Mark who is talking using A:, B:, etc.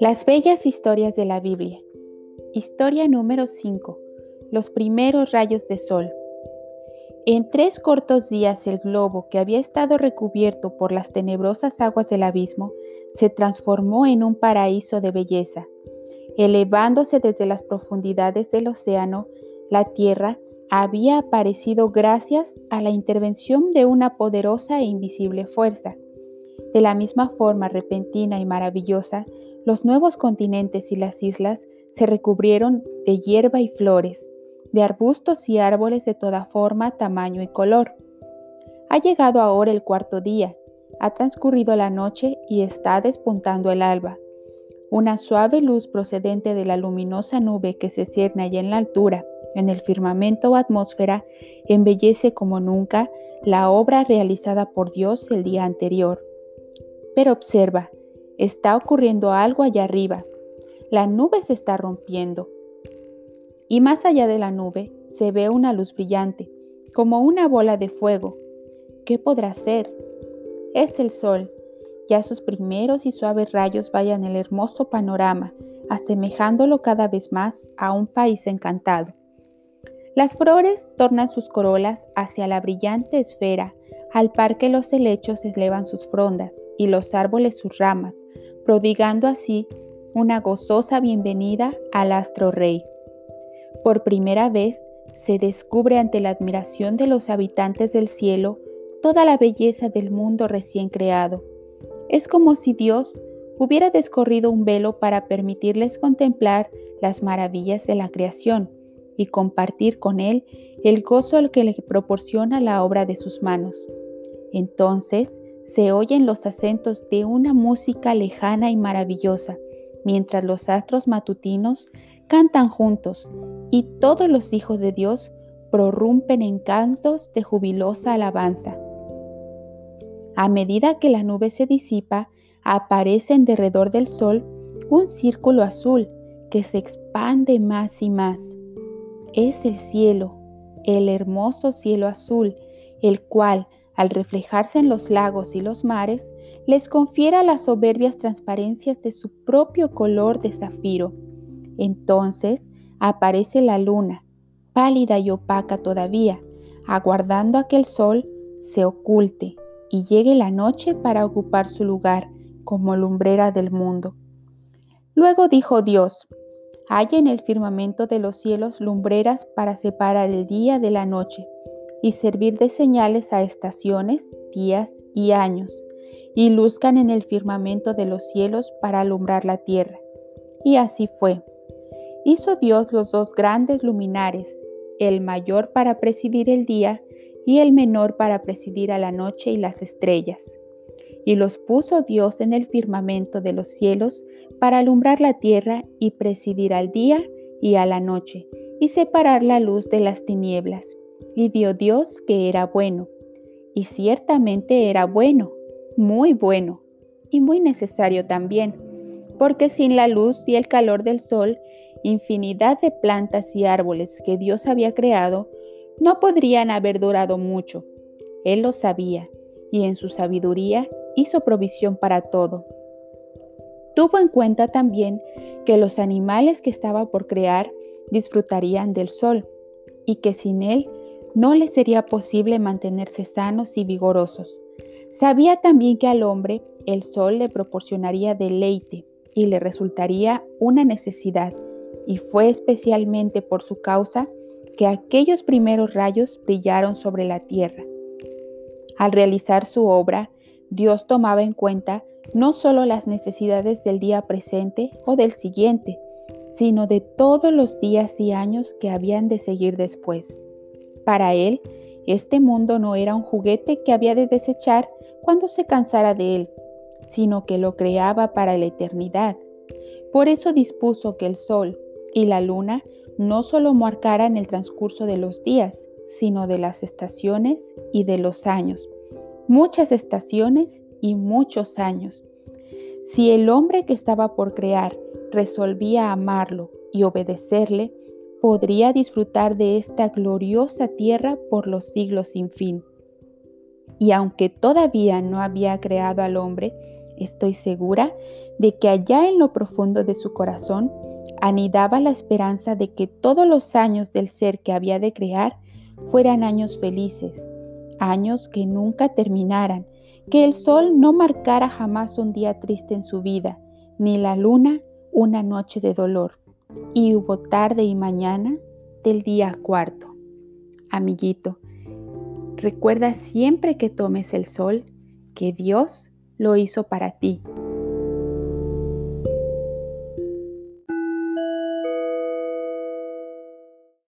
A: Las bellas historias de la Biblia. Historia número 5. Los primeros rayos de sol. En tres cortos días el globo, que había estado recubierto por las tenebrosas aguas del abismo, se transformó en un paraíso de belleza. Elevándose desde las profundidades del océano, la tierra había aparecido gracias a la intervención de una poderosa e invisible fuerza. De la misma forma repentina y maravillosa, los nuevos continentes y las islas se recubrieron de hierba y flores, de arbustos y árboles de toda forma, tamaño y color. Ha llegado ahora el cuarto día, ha transcurrido la noche y está despuntando el alba. Una suave luz procedente de la luminosa nube que se cierne allá en la altura, en el firmamento o atmósfera, embellece como nunca la obra realizada por Dios el día anterior. Observa, Está ocurriendo algo allá arriba. La nube se está rompiendo. Y más allá de la nube se ve una luz brillante, como una bola de fuego. ¿Qué podrá ser? Es el sol. Ya sus primeros y suaves rayos vayan el hermoso panorama, asemejándolo cada vez más a un país encantado. Las flores tornan sus corolas hacia la brillante esfera, al par que los helechos elevan sus frondas y los árboles sus ramas, prodigando así una gozosa bienvenida al astro rey. Por primera vez se descubre ante la admiración de los habitantes del cielo toda la belleza del mundo recién creado. Es como si Dios hubiera descorrido un velo para permitirles contemplar las maravillas de la creación y compartir con Él el gozo al que le proporciona la obra de sus manos. Entonces se oyen los acentos de una música lejana y maravillosa, mientras los astros matutinos cantan juntos y todos los hijos de Dios prorrumpen en cantos de jubilosa alabanza. A medida que la nube se disipa, aparece en derredor del sol un círculo azul que se expande más y más. Es el cielo, el hermoso cielo azul, el cual al reflejarse en los lagos y los mares, les confiera las soberbias transparencias de su propio color de zafiro. Entonces aparece la luna, pálida y opaca todavía, aguardando a que el sol se oculte y llegue la noche para ocupar su lugar como lumbrera del mundo. Luego dijo Dios, hay en el firmamento de los cielos lumbreras para separar el día de la noche y servir de señales a estaciones, días y años, y luzcan en el firmamento de los cielos para alumbrar la tierra. Y así fue. Hizo Dios los dos grandes luminares, el mayor para presidir el día y el menor para presidir a la noche y las estrellas. Y los puso Dios en el firmamento de los cielos para alumbrar la tierra y presidir al día y a la noche, y separar la luz de las tinieblas y vio Dios que era bueno. Y ciertamente era bueno, muy bueno, y muy necesario también, porque sin la luz y el calor del sol, infinidad de plantas y árboles que Dios había creado no podrían haber durado mucho. Él lo sabía, y en su sabiduría hizo provisión para todo. Tuvo en cuenta también que los animales que estaba por crear disfrutarían del sol, y que sin él no le sería posible mantenerse sanos y vigorosos. Sabía también que al hombre el sol le proporcionaría deleite y le resultaría una necesidad, y fue especialmente por su causa que aquellos primeros rayos brillaron sobre la tierra. Al realizar su obra, Dios tomaba en cuenta no solo las necesidades del día presente o del siguiente, sino de todos los días y años que habían de seguir después. Para él, este mundo no era un juguete que había de desechar cuando se cansara de él, sino que lo creaba para la eternidad. Por eso dispuso que el sol y la luna no solo marcaran el transcurso de los días, sino de las estaciones y de los años. Muchas estaciones y muchos años. Si el hombre que estaba por crear resolvía amarlo y obedecerle, podría disfrutar de esta gloriosa tierra por los siglos sin fin. Y aunque todavía no había creado al hombre, Estoy segura de que allá en lo profundo de su corazón anidaba la esperanza de que todos los años del ser que había de crear fueran años felices, años que nunca terminaran, que el sol no marcara jamás un día triste en su vida, ni la luna una noche de dolor. Y hubo tarde y mañana del día cuarto. Amiguito, recuerda siempre que tomes el sol que Dios lo hizo para ti